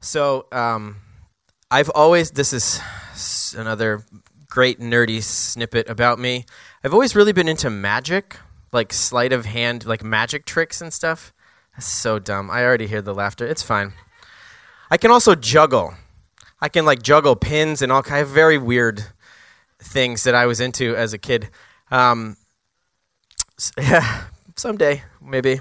So, um, I've always, this is another great nerdy snippet about me. I've always really been into magic, like sleight of hand, like magic tricks and stuff. That's so dumb. I already hear the laughter. It's fine. I can also juggle. I can like juggle pins and all kind of very weird things that I was into as a kid. Um, yeah, someday maybe.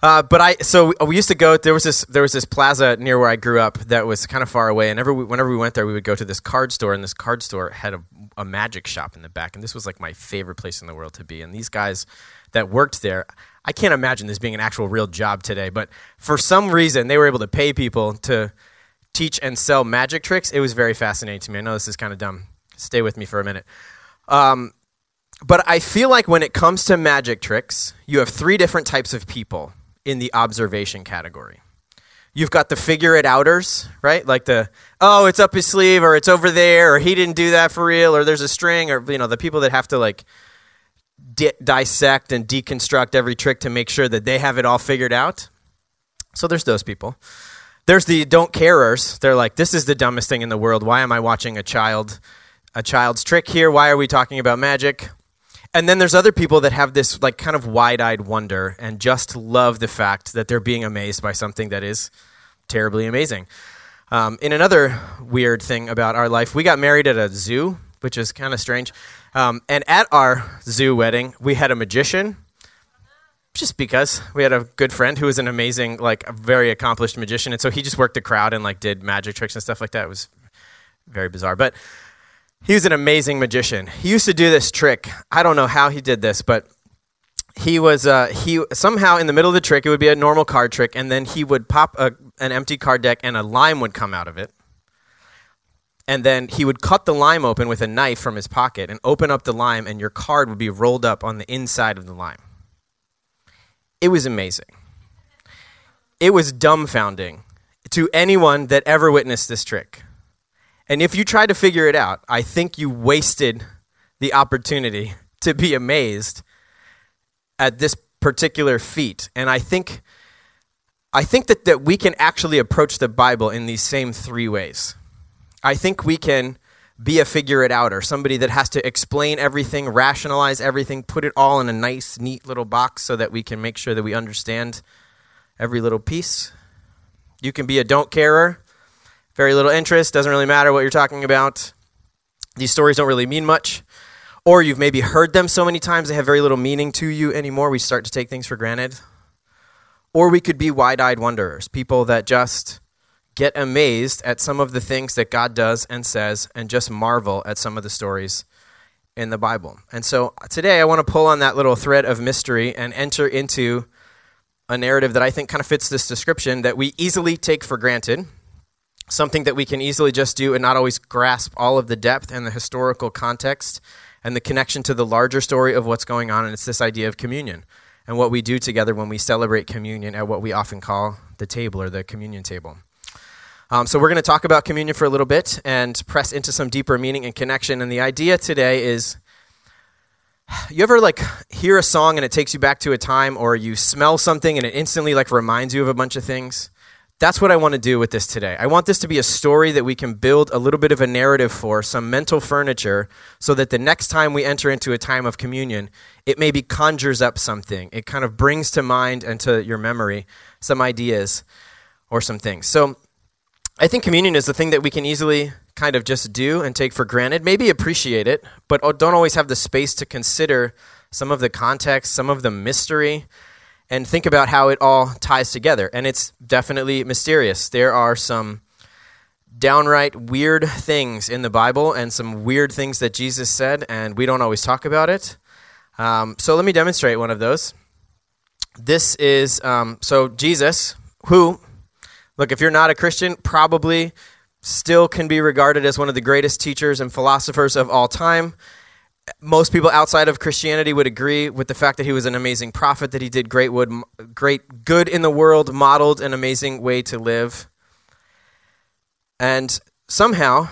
Uh, but I so we used to go. There was this there was this plaza near where I grew up that was kind of far away. And every, whenever we went there, we would go to this card store, and this card store had a, a magic shop in the back. And this was like my favorite place in the world to be. And these guys that worked there, I can't imagine this being an actual real job today. But for some reason, they were able to pay people to teach and sell magic tricks. It was very fascinating to me. I know this is kind of dumb. Stay with me for a minute. Um, but I feel like when it comes to magic tricks, you have three different types of people in the observation category. You've got the figure it outers, right? Like the, oh, it's up his sleeve or it's over there or he didn't do that for real or there's a string or, you know, the people that have to like di- dissect and deconstruct every trick to make sure that they have it all figured out. So there's those people. There's the don't carers. They're like, this is the dumbest thing in the world. Why am I watching a child, a child's trick here? Why are we talking about magic? And then there's other people that have this like kind of wide-eyed wonder and just love the fact that they're being amazed by something that is terribly amazing. Um, in another weird thing about our life, we got married at a zoo, which is kind of strange. Um, and at our zoo wedding, we had a magician, just because we had a good friend who was an amazing, like, a very accomplished magician, and so he just worked the crowd and like did magic tricks and stuff like that. It was very bizarre, but he was an amazing magician. He used to do this trick. I don't know how he did this, but he was uh, he somehow in the middle of the trick. It would be a normal card trick, and then he would pop a, an empty card deck, and a lime would come out of it. And then he would cut the lime open with a knife from his pocket and open up the lime, and your card would be rolled up on the inside of the lime. It was amazing. It was dumbfounding to anyone that ever witnessed this trick. And if you try to figure it out, I think you wasted the opportunity to be amazed at this particular feat. And I think I think that, that we can actually approach the Bible in these same three ways. I think we can be a figure it out or somebody that has to explain everything, rationalize everything, put it all in a nice, neat little box so that we can make sure that we understand every little piece. You can be a don't carer very little interest, doesn't really matter what you're talking about. These stories don't really mean much. Or you've maybe heard them so many times they have very little meaning to you anymore. We start to take things for granted. Or we could be wide eyed wanderers, people that just get amazed at some of the things that God does and says and just marvel at some of the stories in the Bible. And so uh, today I want to pull on that little thread of mystery and enter into a narrative that I think kind of fits this description that we easily take for granted something that we can easily just do and not always grasp all of the depth and the historical context and the connection to the larger story of what's going on. And it's this idea of communion and what we do together when we celebrate communion at what we often call the table or the communion table. Um, so, we're going to talk about communion for a little bit and press into some deeper meaning and connection. And the idea today is you ever like hear a song and it takes you back to a time, or you smell something and it instantly like reminds you of a bunch of things? That's what I want to do with this today. I want this to be a story that we can build a little bit of a narrative for, some mental furniture, so that the next time we enter into a time of communion, it maybe conjures up something. It kind of brings to mind and to your memory some ideas or some things. So I think communion is the thing that we can easily kind of just do and take for granted, maybe appreciate it, but oh, don't always have the space to consider some of the context, some of the mystery and think about how it all ties together. And it's definitely mysterious. There are some downright weird things in the Bible and some weird things that Jesus said, and we don't always talk about it. Um, so let me demonstrate one of those. This is um, so Jesus, who, look, if you're not a Christian, probably still can be regarded as one of the greatest teachers and philosophers of all time most people outside of Christianity would agree with the fact that he was an amazing prophet, that he did great, wood, great good in the world, modeled an amazing way to live. And somehow,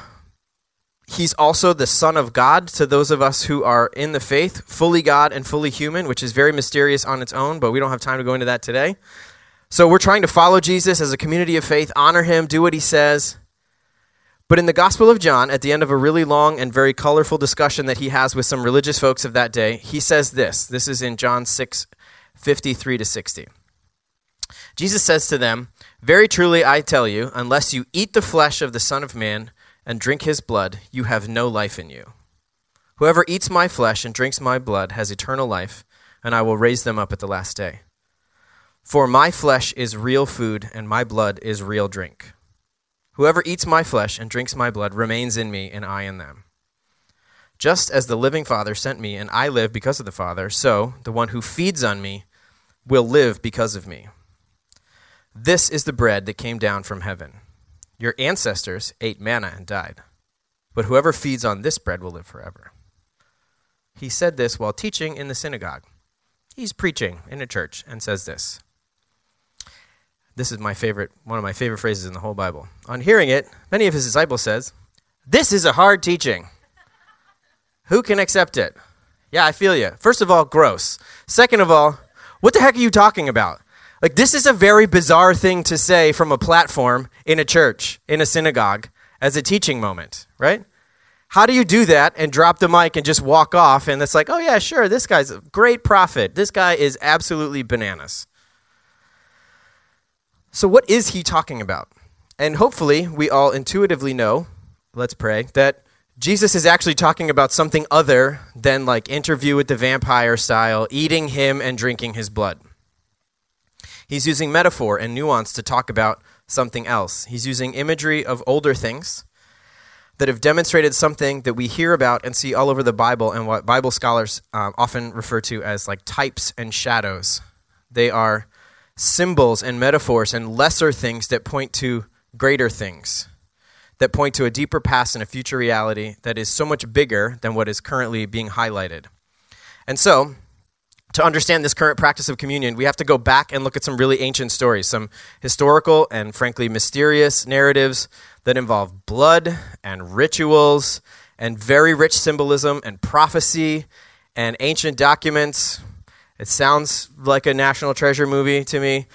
he's also the Son of God to those of us who are in the faith, fully God and fully human, which is very mysterious on its own, but we don't have time to go into that today. So we're trying to follow Jesus as a community of faith, honor him, do what he says. But in the Gospel of John, at the end of a really long and very colorful discussion that he has with some religious folks of that day, he says this. This is in John 6 53 to 60. Jesus says to them, Very truly I tell you, unless you eat the flesh of the Son of Man and drink his blood, you have no life in you. Whoever eats my flesh and drinks my blood has eternal life, and I will raise them up at the last day. For my flesh is real food, and my blood is real drink. Whoever eats my flesh and drinks my blood remains in me, and I in them. Just as the living Father sent me, and I live because of the Father, so the one who feeds on me will live because of me. This is the bread that came down from heaven. Your ancestors ate manna and died, but whoever feeds on this bread will live forever. He said this while teaching in the synagogue. He's preaching in a church and says this. This is my favorite, one of my favorite phrases in the whole Bible. On hearing it, many of his disciples says, "This is a hard teaching. Who can accept it?" Yeah, I feel you. First of all, gross. Second of all, what the heck are you talking about? Like this is a very bizarre thing to say from a platform in a church, in a synagogue as a teaching moment, right? How do you do that and drop the mic and just walk off and it's like, "Oh yeah, sure, this guy's a great prophet. This guy is absolutely bananas." So, what is he talking about? And hopefully, we all intuitively know, let's pray, that Jesus is actually talking about something other than like interview with the vampire style, eating him and drinking his blood. He's using metaphor and nuance to talk about something else. He's using imagery of older things that have demonstrated something that we hear about and see all over the Bible and what Bible scholars um, often refer to as like types and shadows. They are symbols and metaphors and lesser things that point to greater things, that point to a deeper past and a future reality that is so much bigger than what is currently being highlighted. And so, to understand this current practice of communion, we have to go back and look at some really ancient stories, some historical and frankly mysterious narratives that involve blood and rituals and very rich symbolism and prophecy and ancient documents it sounds like a National Treasure movie to me.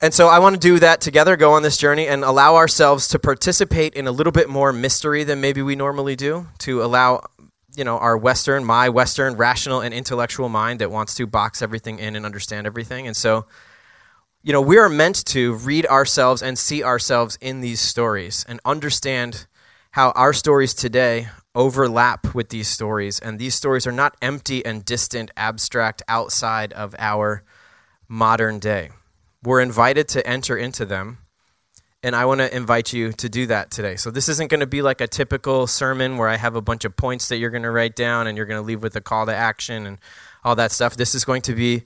And so I want to do that together, go on this journey, and allow ourselves to participate in a little bit more mystery than maybe we normally do, to allow you know our western my western rational and intellectual mind that wants to box everything in and understand everything and so you know we are meant to read ourselves and see ourselves in these stories and understand how our stories today overlap with these stories, and these stories are not empty and distant, abstract outside of our modern day. We're invited to enter into them, and I want to invite you to do that today. So, this isn't going to be like a typical sermon where I have a bunch of points that you're going to write down and you're going to leave with a call to action and all that stuff. This is going to be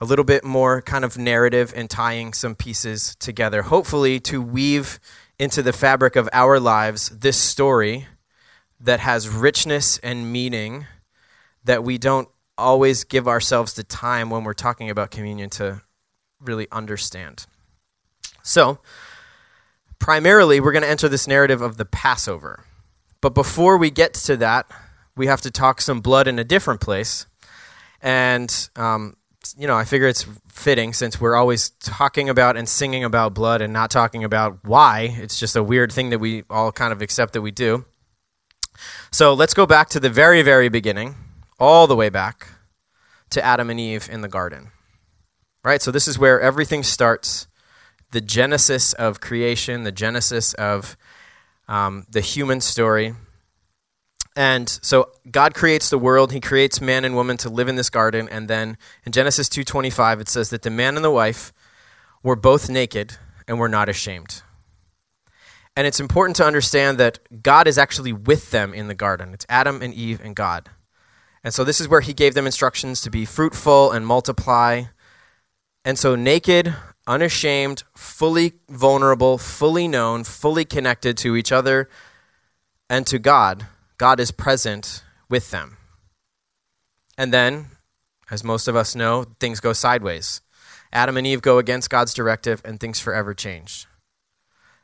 a little bit more kind of narrative and tying some pieces together, hopefully, to weave into the fabric of our lives this story that has richness and meaning that we don't always give ourselves the time when we're talking about communion to really understand. So, primarily, we're going to enter this narrative of the Passover. But before we get to that, we have to talk some blood in a different place. And, um, you know, I figure it's fitting since we're always talking about and singing about blood and not talking about why. It's just a weird thing that we all kind of accept that we do. So let's go back to the very, very beginning, all the way back to Adam and Eve in the garden. Right? So this is where everything starts the genesis of creation, the genesis of um, the human story. And so God creates the world, he creates man and woman to live in this garden and then in Genesis 2:25 it says that the man and the wife were both naked and were not ashamed. And it's important to understand that God is actually with them in the garden. It's Adam and Eve and God. And so this is where he gave them instructions to be fruitful and multiply. And so, naked, unashamed, fully vulnerable, fully known, fully connected to each other and to God, God is present with them. And then, as most of us know, things go sideways. Adam and Eve go against God's directive, and things forever change.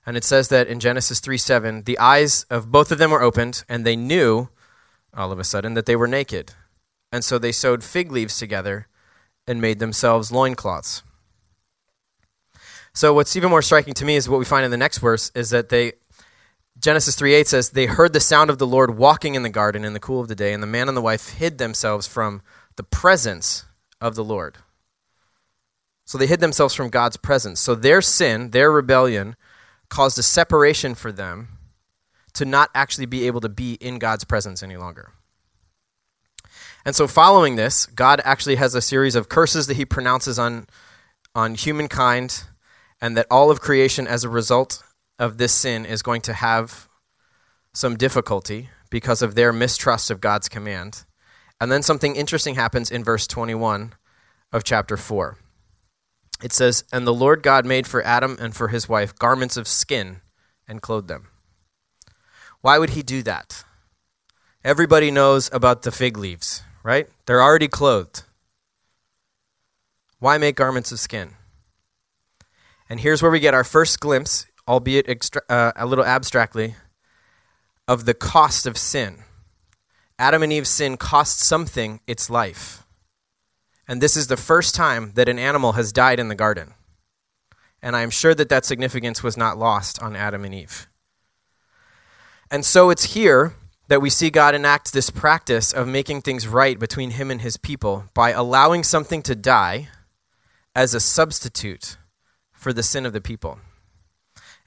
And it says that in Genesis 3 7, the eyes of both of them were opened, and they knew all of a sudden that they were naked. And so they sewed fig leaves together and made themselves loincloths. So what's even more striking to me is what we find in the next verse is that they Genesis 3 8 says, They heard the sound of the Lord walking in the garden in the cool of the day, and the man and the wife hid themselves from the presence of the Lord. So they hid themselves from God's presence. So their sin, their rebellion, caused a separation for them to not actually be able to be in God's presence any longer. And so, following this, God actually has a series of curses that he pronounces on, on humankind, and that all of creation, as a result of this sin, is going to have some difficulty because of their mistrust of God's command. And then something interesting happens in verse 21 of chapter 4. It says, And the Lord God made for Adam and for his wife garments of skin and clothed them. Why would he do that? Everybody knows about the fig leaves, right? They're already clothed. Why make garments of skin? And here's where we get our first glimpse, albeit extra- uh, a little abstractly, of the cost of sin. Adam and Eve's sin cost something its life. And this is the first time that an animal has died in the garden. And I am sure that that significance was not lost on Adam and Eve. And so it's here that we see God enact this practice of making things right between him and his people by allowing something to die as a substitute for the sin of the people.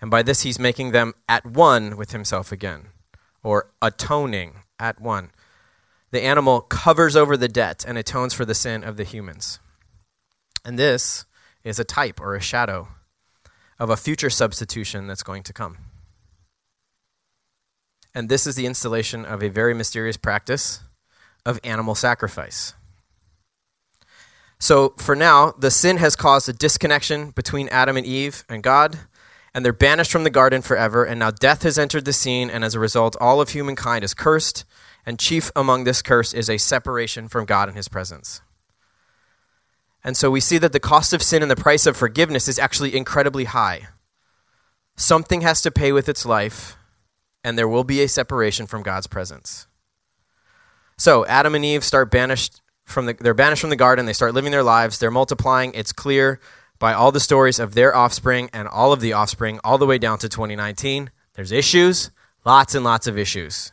And by this, he's making them at one with himself again, or atoning at one the animal covers over the debt and atones for the sin of the humans. And this is a type or a shadow of a future substitution that's going to come. And this is the installation of a very mysterious practice of animal sacrifice. So, for now, the sin has caused a disconnection between Adam and Eve and God, and they're banished from the garden forever. And now death has entered the scene, and as a result, all of humankind is cursed and chief among this curse is a separation from God and his presence. And so we see that the cost of sin and the price of forgiveness is actually incredibly high. Something has to pay with its life, and there will be a separation from God's presence. So Adam and Eve start banished from the they're banished from the garden, they start living their lives, they're multiplying. It's clear by all the stories of their offspring and all of the offspring all the way down to 2019. There's issues, lots and lots of issues.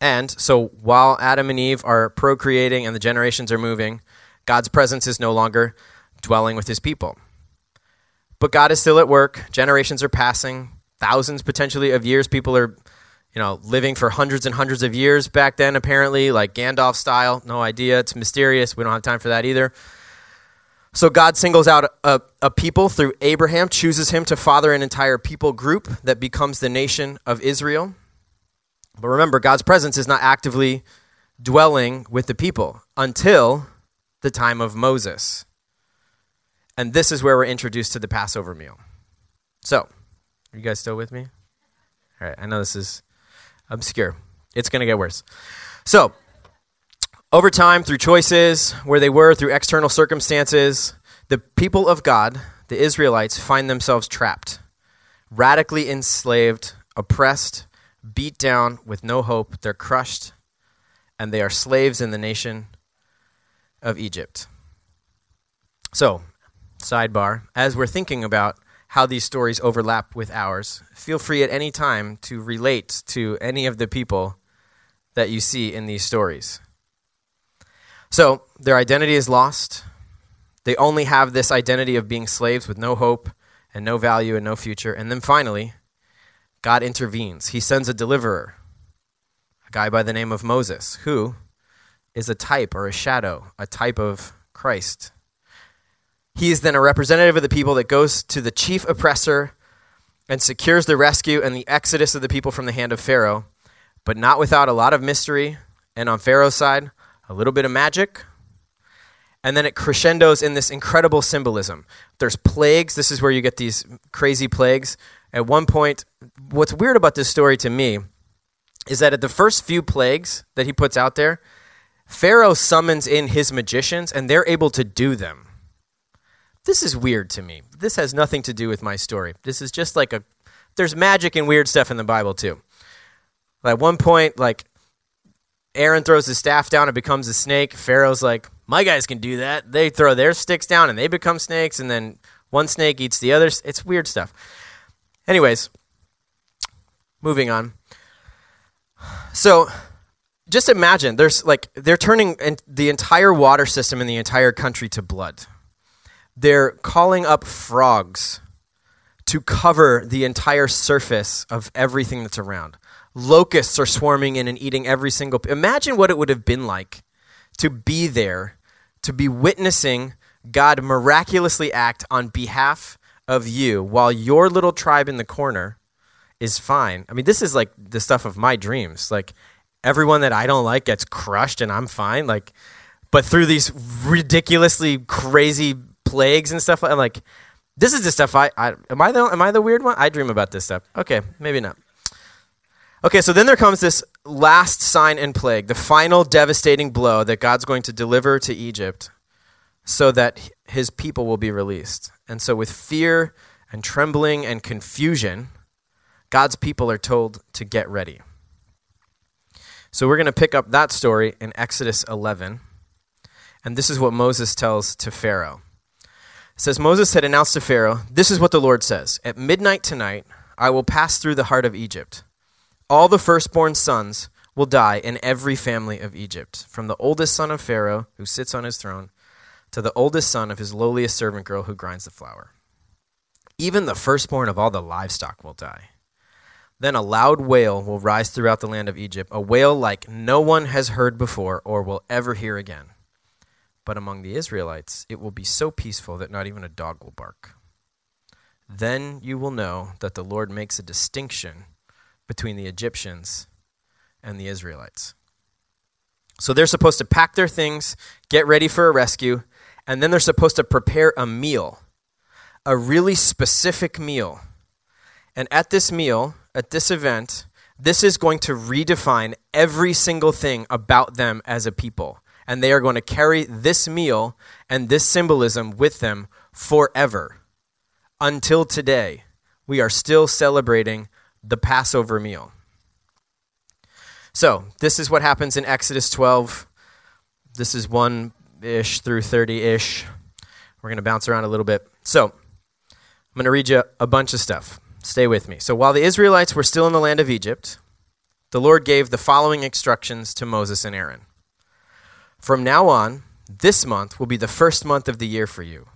And so while Adam and Eve are procreating and the generations are moving, God's presence is no longer dwelling with his people. But God is still at work. Generations are passing, thousands potentially of years. People are, you know, living for hundreds and hundreds of years back then, apparently, like Gandalf style. No idea. It's mysterious. We don't have time for that either. So God singles out a, a, people through Abraham, chooses him to father an entire people group that becomes the nation of Israel. But remember, God's presence is not actively dwelling with the people until the time of Moses. And this is where we're introduced to the Passover meal. So, are you guys still with me? All right, I know this is obscure. It's going to get worse. So, over time, through choices, where they were, through external circumstances, the people of God, the Israelites, find themselves trapped, radically enslaved, oppressed, beat down with no hope. They're crushed, and they are slaves in the nation of Egypt. So, sidebar, as we're thinking about how these stories overlap with ours, feel free at any time to relate to any of the people that you see in these stories. So, their identity is lost. They only have this identity of being slaves with no hope and no value and no future. And then finally, God intervenes. He sends a deliverer, a guy by the name of Moses, who is a type or a shadow, a type of Christ. He is then a representative of the people that goes to the chief oppressor and secures the rescue and the exodus of the people from the hand of Pharaoh, but not without a lot of mystery, and on Pharaoh's side, a little bit of magic. And then it crescendos in this incredible symbolism. There's plagues. This is where you get these crazy plagues at one point, what's weird about this story to me is that at the first few plagues that he puts out there, Pharaoh summons in his magicians and they're able to do them. This is weird to me. This has nothing to do with my story. This is just like a there's magic and weird stuff in the Bible too. At one point, like Aaron throws his staff down, it becomes a snake. Pharaoh's like, My guys can do that. They throw their sticks down and they become snakes, and then one snake eats the other. It's weird stuff. Anyways, moving on. So, just imagine there's like they're turning the entire water system in the entire country to blood. They're calling up frogs to cover the entire surface of everything that's around. Locusts are swarming in and eating every single. Imagine what it would have been like to be there, to be witnessing God miraculously act on behalf of you while your little tribe in the corner is fine. I mean, this is like the stuff of my dreams. Like everyone that I don't like gets crushed and I'm fine. Like, but through these ridiculously crazy plagues and stuff, I'm like, this is the stuff I, I am I the am I the weird one? I dream about this stuff. Okay, maybe not. Okay, so then there comes this last sign and plague, the final devastating blow that God's going to deliver to Egypt so that his people will be released. And so, with fear and trembling and confusion, God's people are told to get ready. So, we're going to pick up that story in Exodus 11. And this is what Moses tells to Pharaoh. It says, Moses had announced to Pharaoh, This is what the Lord says At midnight tonight, I will pass through the heart of Egypt. All the firstborn sons will die in every family of Egypt, from the oldest son of Pharaoh, who sits on his throne, to the oldest son of his lowliest servant girl who grinds the flour. Even the firstborn of all the livestock will die. Then a loud wail will rise throughout the land of Egypt, a wail like no one has heard before or will ever hear again. But among the Israelites, it will be so peaceful that not even a dog will bark. Then you will know that the Lord makes a distinction between the Egyptians and the Israelites. So they're supposed to pack their things, get ready for a rescue, and then they're supposed to prepare a meal, a really specific meal. And at this meal, at this event, this is going to redefine every single thing about them as a people. And they are going to carry this meal and this symbolism with them forever. Until today, we are still celebrating the Passover meal. So, this is what happens in Exodus 12. This is 1 ish through 30 ish. We're going to bounce around a little bit. So, I'm going to read you a bunch of stuff. Stay with me. So, while the Israelites were still in the land of Egypt, the Lord gave the following instructions to Moses and Aaron From now on, this month will be the first month of the year for you.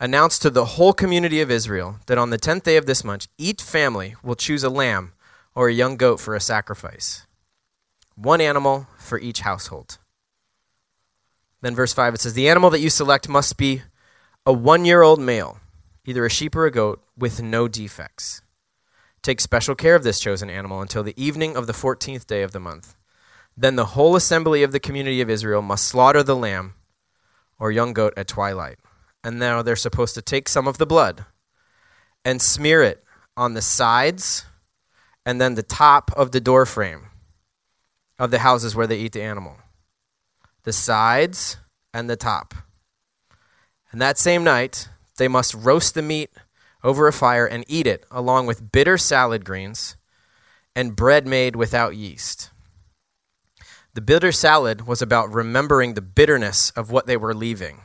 Announce to the whole community of Israel that on the tenth day of this month, each family will choose a lamb or a young goat for a sacrifice, one animal for each household. Then, verse 5, it says, The animal that you select must be a one year old male, either a sheep or a goat, with no defects. Take special care of this chosen animal until the evening of the 14th day of the month. Then the whole assembly of the community of Israel must slaughter the lamb or young goat at twilight. And now they're supposed to take some of the blood and smear it on the sides and then the top of the door frame of the houses where they eat the animal the sides, and the top. And that same night, they must roast the meat over a fire and eat it, along with bitter salad greens and bread made without yeast. The bitter salad was about remembering the bitterness of what they were leaving.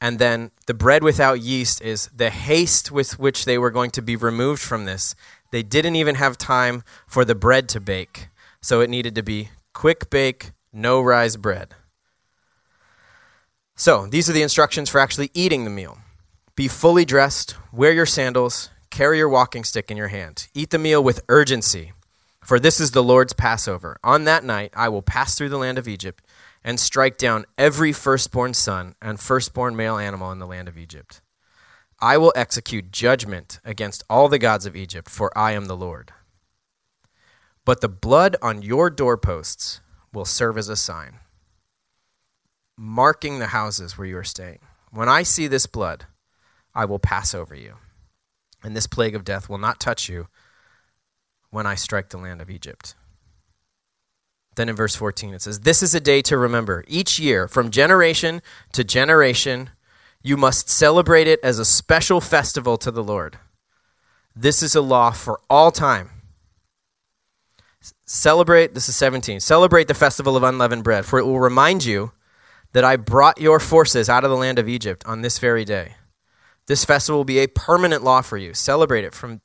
And then the bread without yeast is the haste with which they were going to be removed from this. They didn't even have time for the bread to bake, so it needed to be quick bake, no rise bread. So, these are the instructions for actually eating the meal. Be fully dressed, wear your sandals, carry your walking stick in your hand. Eat the meal with urgency, for this is the Lord's Passover. On that night, I will pass through the land of Egypt and strike down every firstborn son and firstborn male animal in the land of Egypt. I will execute judgment against all the gods of Egypt, for I am the Lord. But the blood on your doorposts will serve as a sign, marking the houses where you are staying. When I see this blood, I will pass over you, and this plague of death will not touch you when I strike the land of Egypt. Then in verse 14 it says, This is a day to remember. Each year, from generation to generation, you must celebrate it as a special festival to the Lord. This is a law for all time Celebrate, this is 17, celebrate the festival of unleavened bread, for it will remind you that I brought your forces out of the land of Egypt on this very day. This festival will be a permanent law for you. Celebrate it from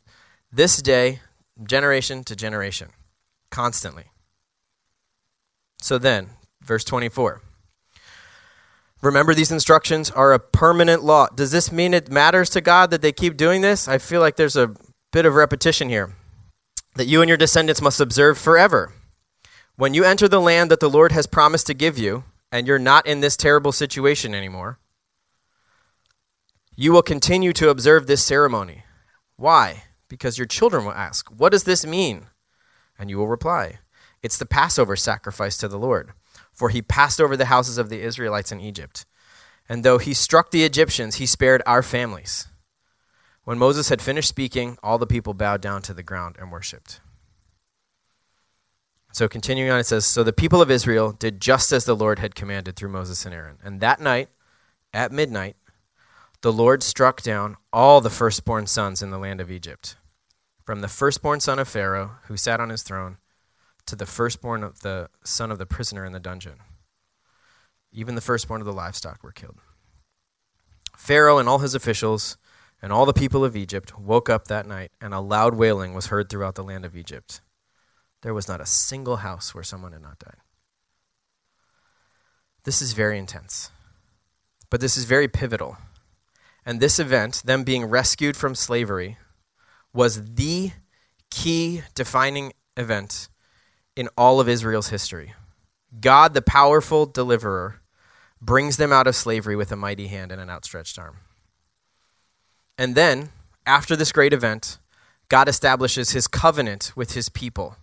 this day, generation to generation, constantly. So then, verse 24. Remember, these instructions are a permanent law. Does this mean it matters to God that they keep doing this? I feel like there's a bit of repetition here. That you and your descendants must observe forever. When you enter the land that the Lord has promised to give you, and you're not in this terrible situation anymore, you will continue to observe this ceremony. Why? Because your children will ask, What does this mean? And you will reply, It's the Passover sacrifice to the Lord, for he passed over the houses of the Israelites in Egypt. And though he struck the Egyptians, he spared our families. When Moses had finished speaking, all the people bowed down to the ground and worshipped. So continuing on, it says, So the people of Israel did just as the Lord had commanded through Moses and Aaron. And that night, at midnight, the Lord struck down all the firstborn sons in the land of Egypt, from the firstborn son of Pharaoh, who sat on his throne, to the firstborn of the son of the prisoner in the dungeon. Even the firstborn of the livestock were killed. Pharaoh and all his officials and all the people of Egypt woke up that night, and a loud wailing was heard throughout the land of Egypt. There was not a single house where someone had not died. This is very intense, but this is very pivotal. And this event, them being rescued from slavery, was the key defining event in all of Israel's history. God, the powerful deliverer, brings them out of slavery with a mighty hand and an outstretched arm. And then, after this great event, God establishes his covenant with his people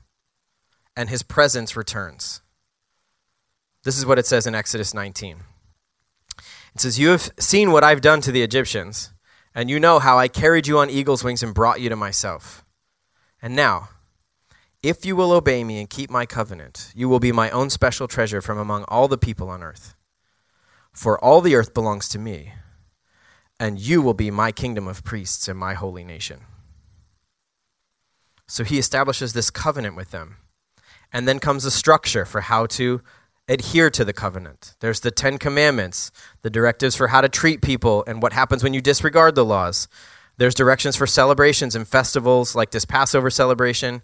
and his presence returns. This is what it says in Exodus 19. It says, You have seen what I've done to the Egyptians, and you know how I carried you on eagle's wings and brought you to myself. And now, if you will obey me and keep my covenant, you will be my own special treasure from among all the people on earth. For all the earth belongs to me, and you will be my kingdom of priests and my holy nation. So he establishes this covenant with them and then comes a structure for how to adhere to the covenant. There's the Ten Commandments, the directives for how to treat people and what happens when you disregard the laws. There's directions for celebrations and festivals like this Passover celebration.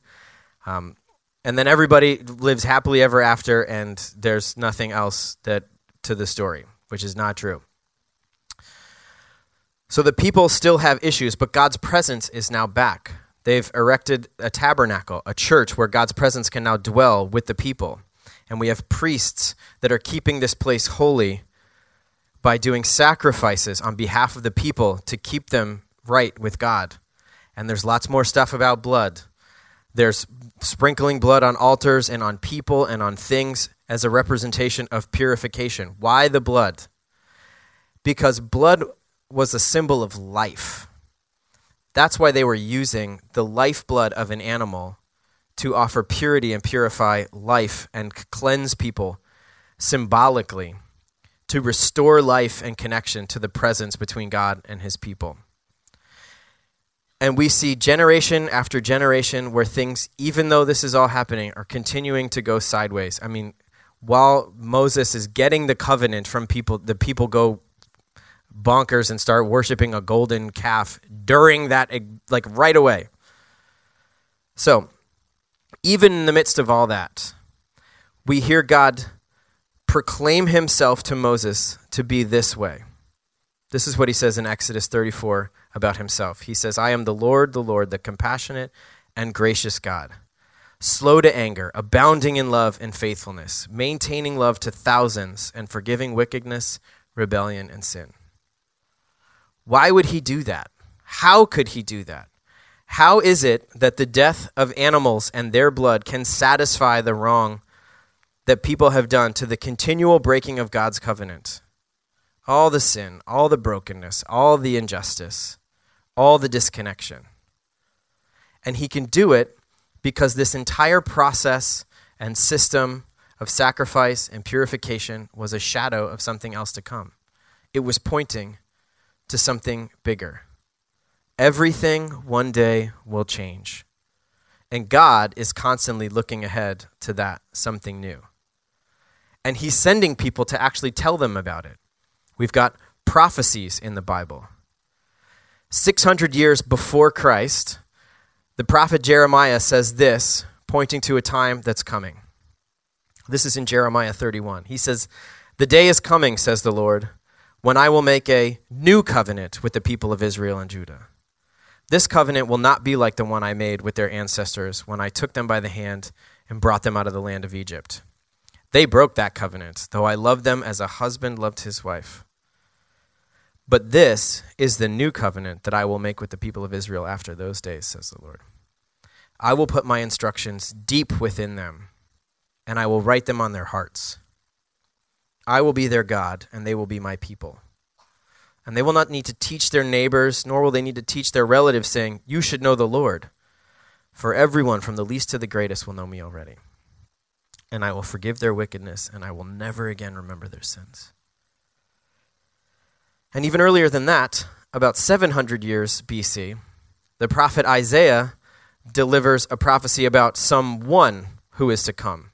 Um, and then everybody lives happily ever after, and there's nothing else that to the story, which is not true. So the people still have issues, but God's presence is now back. They've erected a tabernacle, a church where God's presence can now dwell with the people. And we have priests that are keeping this place holy by doing sacrifices on behalf of the people to keep them right with God. And there's lots more stuff about blood. There's sprinkling blood on altars and on people and on things as a representation of purification. Why the blood? Because blood was a symbol of life. That's why they were using the lifeblood of an animal to offer purity and purify life and cleanse people symbolically to restore life and connection to the presence between God and his people. And we see generation after generation where things, even though this is all happening, are continuing to go sideways. I mean, while Moses is getting the covenant from people, the people go bonkers and start worshiping a golden calf during that, like right away. So, even in the midst of all that, we hear God proclaim himself to Moses to be this way. This is what he says in Exodus 34 about himself. He says, I am the Lord, the Lord, the compassionate and gracious God, slow to anger, abounding in love and faithfulness, maintaining love to thousands, and forgiving wickedness, rebellion, and sin. Why would he do that? How could he do that? How is it that the death of animals and their blood can satisfy the wrong that people have done to the continual breaking of God's covenant? All the sin, all the brokenness, all the injustice, all the disconnection. And he can do it because this entire process and system of sacrifice and purification was a shadow of something else to come. It was pointing to something bigger. Everything one day will change. And God is constantly looking ahead to that something new. And he's sending people to actually tell them about it. We've got prophecies in the Bible. 600 years before Christ, the prophet Jeremiah says this, pointing to a time that's coming. This is in Jeremiah 31. He says, The day is coming, says the Lord, when I will make a new covenant with the people of Israel and Judah. This covenant will not be like the one I made with their ancestors when I took them by the hand and brought them out of the land of Egypt. They broke that covenant, though I loved them as a husband loved his wife. But this is the new covenant that I will make with the people of Israel after those days, says the Lord. I will put my instructions deep within them, and I will write them on their hearts. I will be their God, and they will be my people. And they will not need to teach their neighbors, nor will they need to teach their relatives, saying, You should know the Lord. For everyone, from the least to the greatest, will know me already. And I will forgive their wickedness, and I will never again remember their sins. And even earlier than that, about 700 years BC, the prophet Isaiah delivers a prophecy about someone who is to come,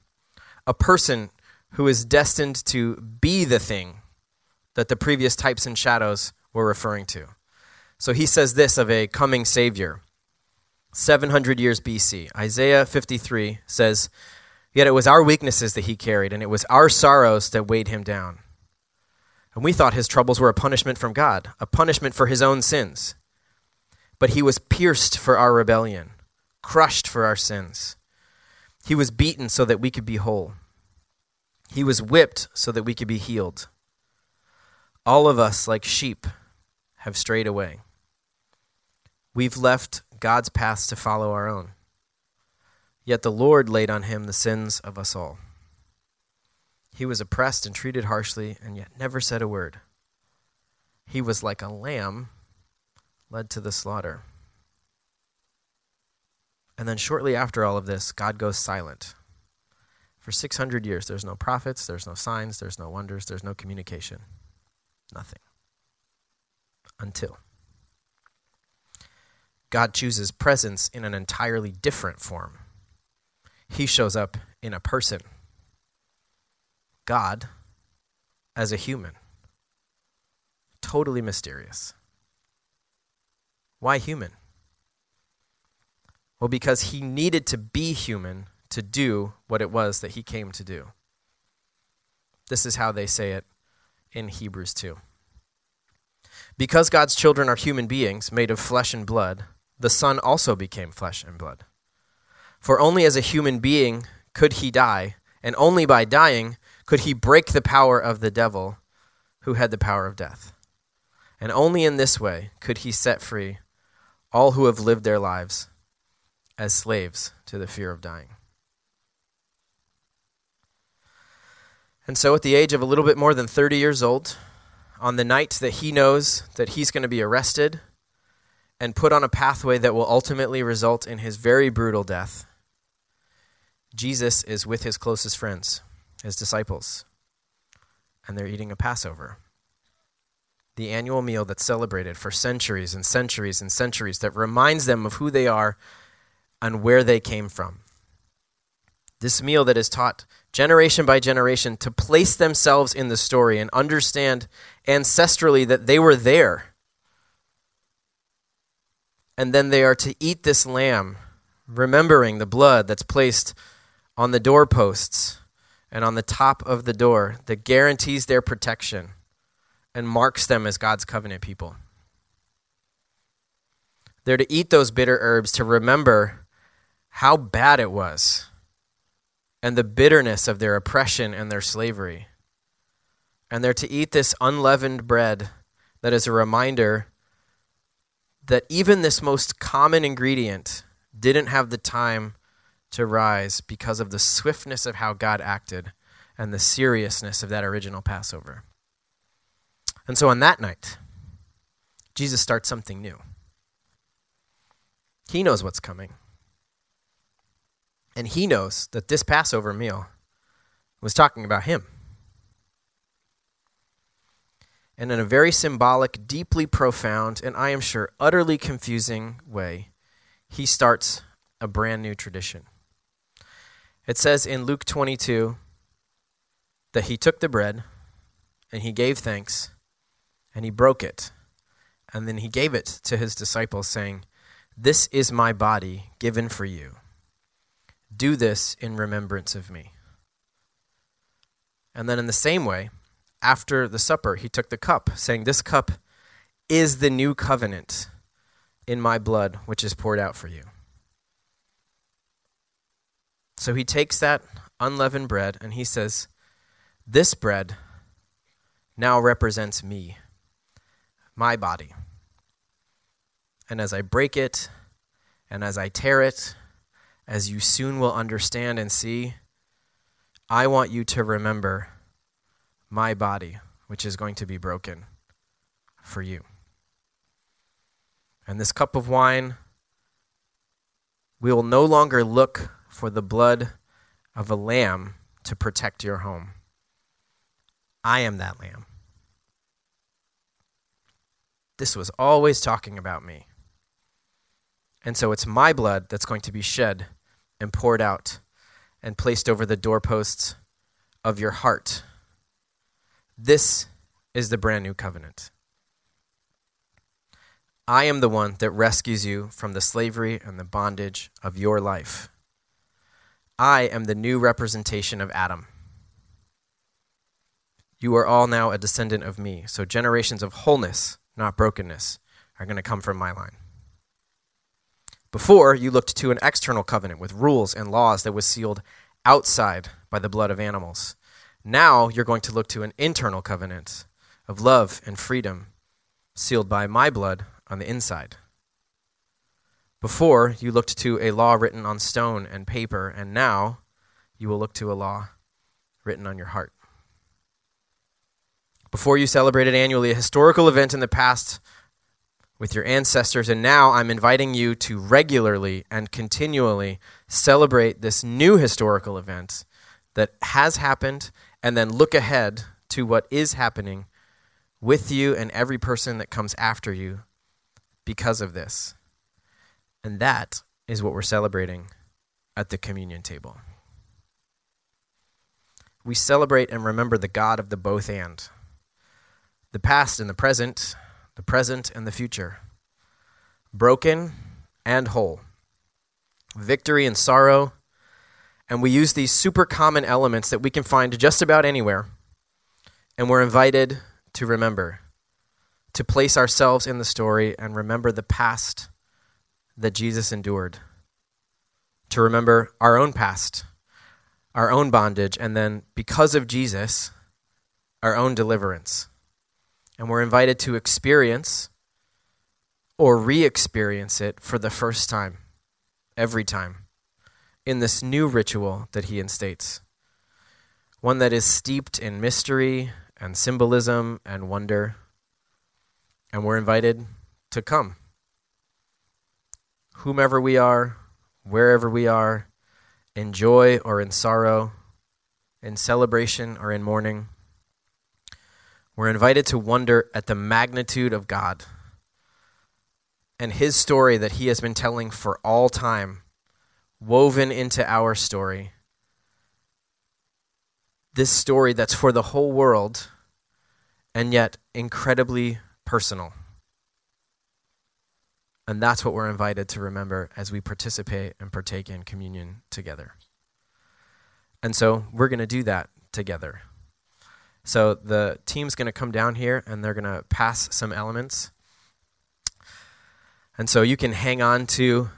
a person who is destined to be the thing that the previous types and shadows were referring to. So he says this of a coming Savior. 700 years BC. Isaiah 53 says, Yet it was our weaknesses that he carried, and it was our sorrows that weighed him down. And we thought his troubles were a punishment from God, a punishment for his own sins. But he was pierced for our rebellion, crushed for our sins. He was beaten so that we could be whole. He was whipped so that we could be healed. All of us, like sheep, have strayed away. We've left God's paths to follow our own. Yet the Lord laid on him the sins of us all. He was oppressed and treated harshly, and yet never said a word. He was like a lamb led to the slaughter. And then, shortly after all of this, God goes silent. For 600 years, there's no prophets, there's no signs, there's no wonders, there's no communication. Nothing. Until God chooses presence in an entirely different form. He shows up in a person. God as a human. Totally mysterious. Why human? Well, because he needed to be human to do what it was that he came to do. This is how they say it in Hebrews 2. Because God's children are human beings made of flesh and blood, the Son also became flesh and blood. For only as a human being could he die, and only by dying could he break the power of the devil who had the power of death. And only in this way could he set free all who have lived their lives as slaves to the fear of dying. And so, at the age of a little bit more than 30 years old, on the night that he knows that he's going to be arrested and put on a pathway that will ultimately result in his very brutal death, Jesus is with his closest friends his disciples, and they're eating a Passover. The annual meal that's celebrated for centuries and centuries and centuries that reminds them of who they are and where they came from. This meal that is taught generation by generation to place themselves in the story and understand ancestrally that they were there. And then they are to eat this lamb, remembering the blood that's placed on the doorposts and on the top of the door that guarantees their protection and marks them as God's covenant people. They're to eat those bitter herbs to remember how bad it was and the bitterness of their oppression and their slavery. And they're to eat this unleavened bread that is a reminder that even this most common ingredient didn't have the time to rise because of the swiftness of how God acted and the seriousness of that original Passover. And so on that night, Jesus starts something new. He knows what's coming. And he knows that this Passover meal was talking about him. And in a very symbolic, deeply profound, and I am sure utterly confusing way, he starts a brand new tradition. It says in Luke 22 that he took the bread and he gave thanks and he broke it. And then he gave it to his disciples, saying, This is my body given for you. Do this in remembrance of me. And then, in the same way, after the supper, he took the cup, saying, This cup is the new covenant in my blood, which is poured out for you. So he takes that unleavened bread and he says, This bread now represents me, my body. And as I break it, and as I tear it, as you soon will understand and see, I want you to remember my body, which is going to be broken for you. And this cup of wine, we will no longer look for the blood of a lamb to protect your home. I am that lamb. This was always talking about me. And so it's my blood that's going to be shed and poured out and placed over the doorposts of your heart. This is the brand new covenant. I am the one that rescues you from the slavery and the bondage of your life. I am the new representation of Adam. You are all now a descendant of me. So generations of wholeness, not brokenness, are going to come from my line. Before, you looked to an external covenant with rules and laws that was sealed outside by the blood of animals. Now you're going to look to an internal covenant of love and freedom sealed by my blood on the inside. Before, you looked to a law written on stone and paper, and now you will look to a law written on your heart. Before, you celebrated annually a historical event in the past with your ancestors, and now I'm inviting you to regularly and continually celebrate this new historical event that has happened, and then look ahead to what is happening with you and every person that comes after you because of this. And that is what we're celebrating at the communion table. We celebrate and remember the God of the both and the past and the present, the present and the future, broken and whole, victory and sorrow. And we use these super common elements that we can find just about anywhere. And we're invited to remember to place ourselves in the story and remember the past that Jesus endured, to remember our own past, our own bondage, and then because of Jesus, our own deliverance. And we're invited to experience or re experience it for the first time, every time, in this new ritual that he instates. One that is steeped in mystery and symbolism and wonder and we're invited to come. Whomever we are, wherever we are, in joy or in sorrow, in celebration or in mourning, we're invited to wonder at the magnitude of God and His story that He has been telling for all time, woven into our story. This story that's for the whole world and yet incredibly personal. And that's what we're invited to remember as we participate and partake in communion together. And so we're going to do that together. So the team's going to come down here and they're going to pass some elements. And so you can hang on to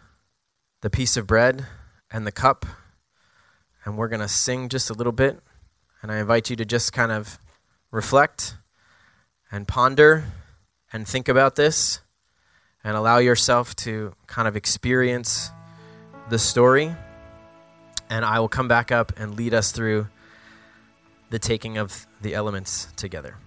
the piece of bread and the cup, and we're going to sing just a little bit. And I invite you to just kind of reflect and ponder and think about this and allow yourself to kind of experience the story. And I will come back up and lead us through the taking of the elements together.